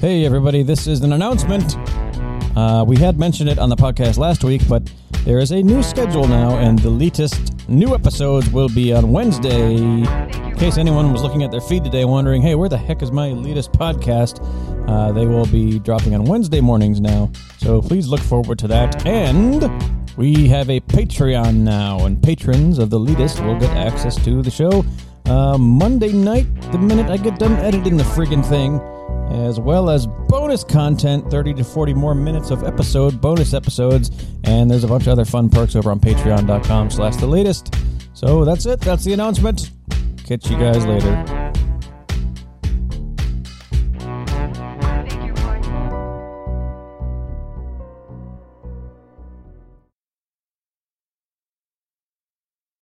Hey, everybody, this is an announcement. Uh, we had mentioned it on the podcast last week, but there is a new schedule now, and the Leetist new episodes will be on Wednesday. In case anyone was looking at their feed today wondering, hey, where the heck is my Leetist podcast? Uh, they will be dropping on Wednesday mornings now. So please look forward to that. And we have a Patreon now, and patrons of the Leetist will get access to the show uh, Monday night, the minute I get done editing the friggin' thing as well as bonus content 30 to 40 more minutes of episode bonus episodes and there's a bunch of other fun perks over on patreon.com slash the Leetist. So that's it. That's the announcement. Catch you guys later